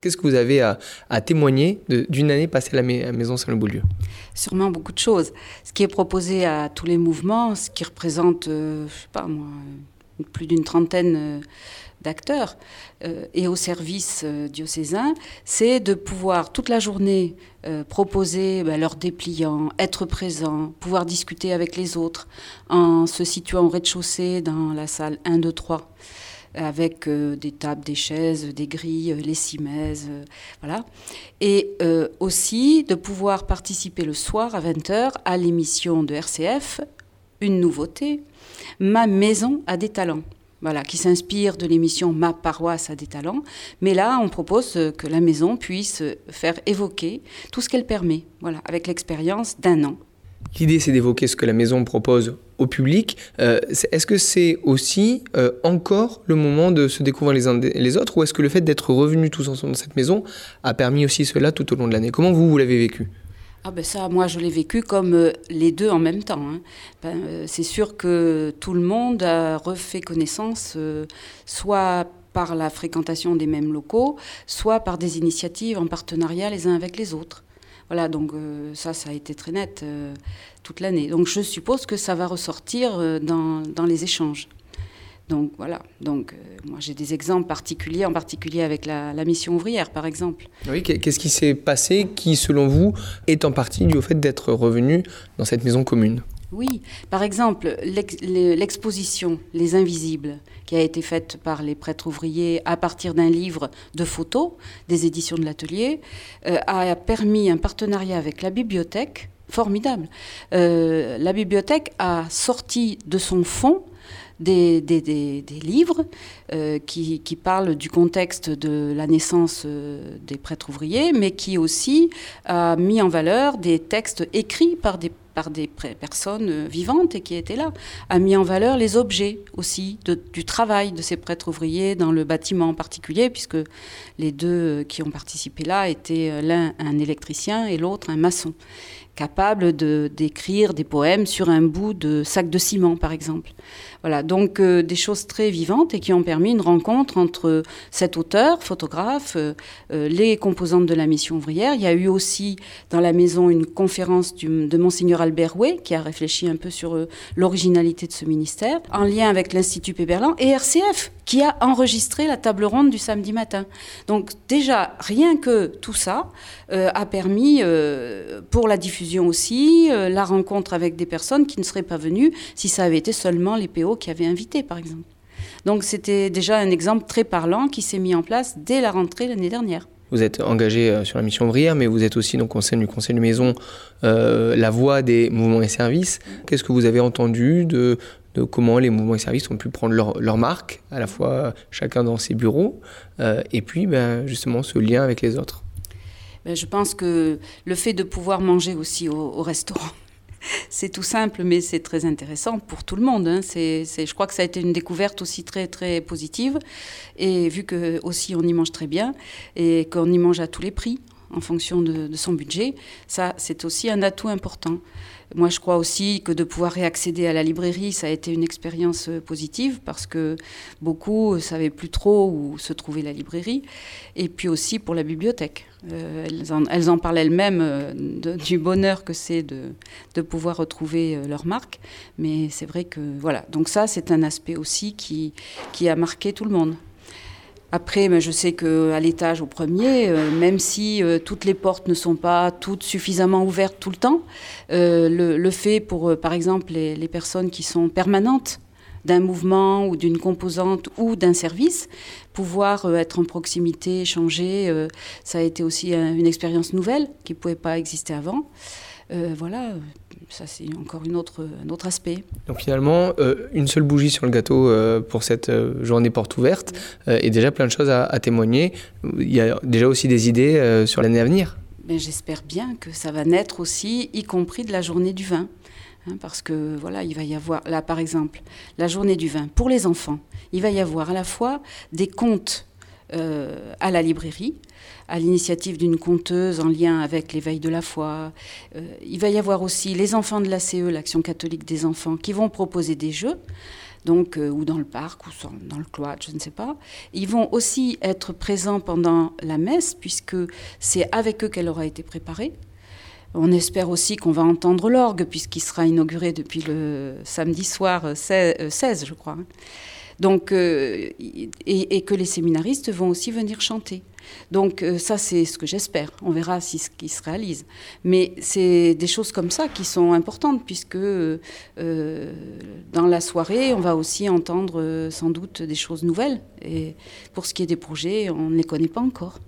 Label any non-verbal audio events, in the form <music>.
Qu'est-ce que vous avez à, témoigner d'une année passée à la, Maison Saint-Le-Beaulieu Sûrement beaucoup de choses. Ce qui est proposé à tous les mouvements, ce qui représente, euh, sais pas moi, plus d'une trentaine euh, d'acteurs euh, et au service diocésain, c'est de pouvoir toute la journée proposer ben, leurs dépliants, être présent, pouvoir discuter avec les autres en se situant au rez-de-chaussée dans la salle 1, 2, 3 avec euh, des tables, des chaises, des grilles, les cimaises, euh, voilà. Et euh, aussi de pouvoir participer le soir à 20h à l'émission de RCF, une nouveauté, Ma maison a des talents. Voilà, qui s'inspire de l'émission Ma paroisse a des talents. Mais là, on propose que la maison puisse faire évoquer tout ce qu'elle permet, voilà, avec l'expérience d'un an. L'idée, c'est d'évoquer ce que la maison propose au public. Euh, est-ce que c'est aussi euh, encore le moment de se découvrir les uns les autres ou est-ce que le fait d'être revenus tous ensemble dans cette maison a permis aussi cela tout au long de l'année? Comment vous, vous l'avez vécu? Ah ben ça, moi je l'ai vécu comme euh, les deux en même temps. Hein. Ben, c'est sûr que tout le monde a refait connaissance, soit par la fréquentation des mêmes locaux, soit par des initiatives en partenariat les uns avec les autres. Voilà, donc euh, ça, ça a été très net euh, toute l'année. Donc je suppose que ça va ressortir euh, dans, dans, les échanges. Donc voilà, donc moi j'ai des exemples particuliers, en particulier avec la, la mission ouvrière par exemple. Oui, qu'est-ce qui s'est passé qui, selon vous, est en partie dû au fait d'être revenu dans cette maison commune? Oui, par exemple, l'exposition Les Invisibles, qui a été faite par les prêtres ouvriers à partir d'un livre de photos des éditions de l'atelier, euh, a permis un partenariat avec la bibliothèque formidable. Euh, la bibliothèque a sorti de son fond des, livres euh, qui, parlent du contexte de la naissance des prêtres ouvriers, mais qui aussi a mis en valeur des textes écrits par des par des personnes euh, vivantes et qui étaient là, a mis en valeur les objets aussi du travail de ces prêtres ouvriers dans le bâtiment en particulier, puisque les deux euh, qui ont participé là étaient euh, l'un un électricien et l'autre un maçon, capable de d'écrire des poèmes sur un bout de sac de ciment, par exemple. Voilà, donc des choses très vivantes et qui ont permis une rencontre entre cet auteur, photographe, les composantes de la mission ouvrière. Il y a eu aussi dans la maison une conférence de monseigneur Albert Way, qui a réfléchi un peu sur euh, l'originalité de ce ministère, en lien avec l'Institut Péberlan, et RCF, qui a enregistré la table ronde du samedi matin. Donc déjà, rien que tout ça euh, a permis, euh, pour la diffusion aussi, la rencontre avec des personnes qui ne seraient pas venues si ça avait été seulement les PO qui avaient invité, par exemple. Donc c'était déjà un exemple très parlant qui s'est mis en place dès la rentrée l'année dernière. Vous êtes engagé euh, sur la mission ouvrière, mais vous êtes aussi donc sein du conseil de maison euh, la voix des mouvements et services. Qu'est-ce que vous avez entendu de, comment les mouvements et services ont pu prendre leur, marque, à la fois chacun dans ses bureaux, euh, et puis ben, justement ce lien avec les autres ben, Je pense que le fait de pouvoir manger aussi au restaurant, <laughs> c'est tout simple, mais c'est très intéressant pour tout le monde. Hein. C'est, je crois que ça a été une découverte aussi très très positive. Et vu que aussi on y mange très bien et qu'on y mange à tous les prix en fonction de son budget, ça c'est aussi un atout important. Moi, je crois aussi que de pouvoir réaccéder à la librairie, ça a été une expérience euh, positive parce que beaucoup ne savaient plus trop où se trouvait la librairie. Et puis aussi pour la bibliothèque. Euh, elles, en, elles, en, parlent elles-mêmes euh, du bonheur que c'est de, de, pouvoir retrouver leur marque. Mais c'est vrai que voilà. Donc ça, c'est un aspect aussi qui, qui a marqué tout le monde. Après, mais je sais qu'à l'étage, au premier, euh, même si euh, toutes les portes ne sont pas toutes suffisamment ouvertes tout le temps, euh, le, fait pour, par exemple, les, personnes qui sont permanentes d'un mouvement ou d'une composante ou d'un service, pouvoir être en proximité, échanger, ça a été aussi une expérience nouvelle qui ne pouvait pas exister avant. voilà, ça c'est encore une autre, un autre aspect. Donc finalement, euh, une seule bougie sur le gâteau euh, pour cette euh, journée porte ouverte et déjà plein de choses à, témoigner. Il y a déjà aussi des idées sur l'année à venir? Ben, J'espère bien que ça va naître aussi, y compris de la journée du vin. Hein, parce que voilà, il va y avoir, là par exemple, la journée du vin pour les enfants, il va y avoir à la fois des contes à la librairie, à l'initiative d'une conteuse en lien avec l'éveil de la foi. Euh, il va y avoir aussi les enfants de l'ACE, l'Action catholique des enfants, qui vont proposer des jeux. donc, ou dans le parc, ou dans le cloître, je ne sais pas. Ils vont aussi être présents pendant la messe, puisque c'est avec eux qu'elle aura été préparée. On espère aussi qu'on va entendre l'orgue, puisqu'il sera inauguré depuis le samedi soir 16, je crois. Donc, et, et, que les séminaristes vont aussi venir chanter. Donc euh, ça, c'est ce que j'espère. On verra si ce qui se réalise. Mais c'est des choses comme ça qui sont importantes, puisque euh, dans la soirée, on va aussi entendre euh, sans doute des choses nouvelles. Et pour ce qui est des projets, on ne les connaît pas encore.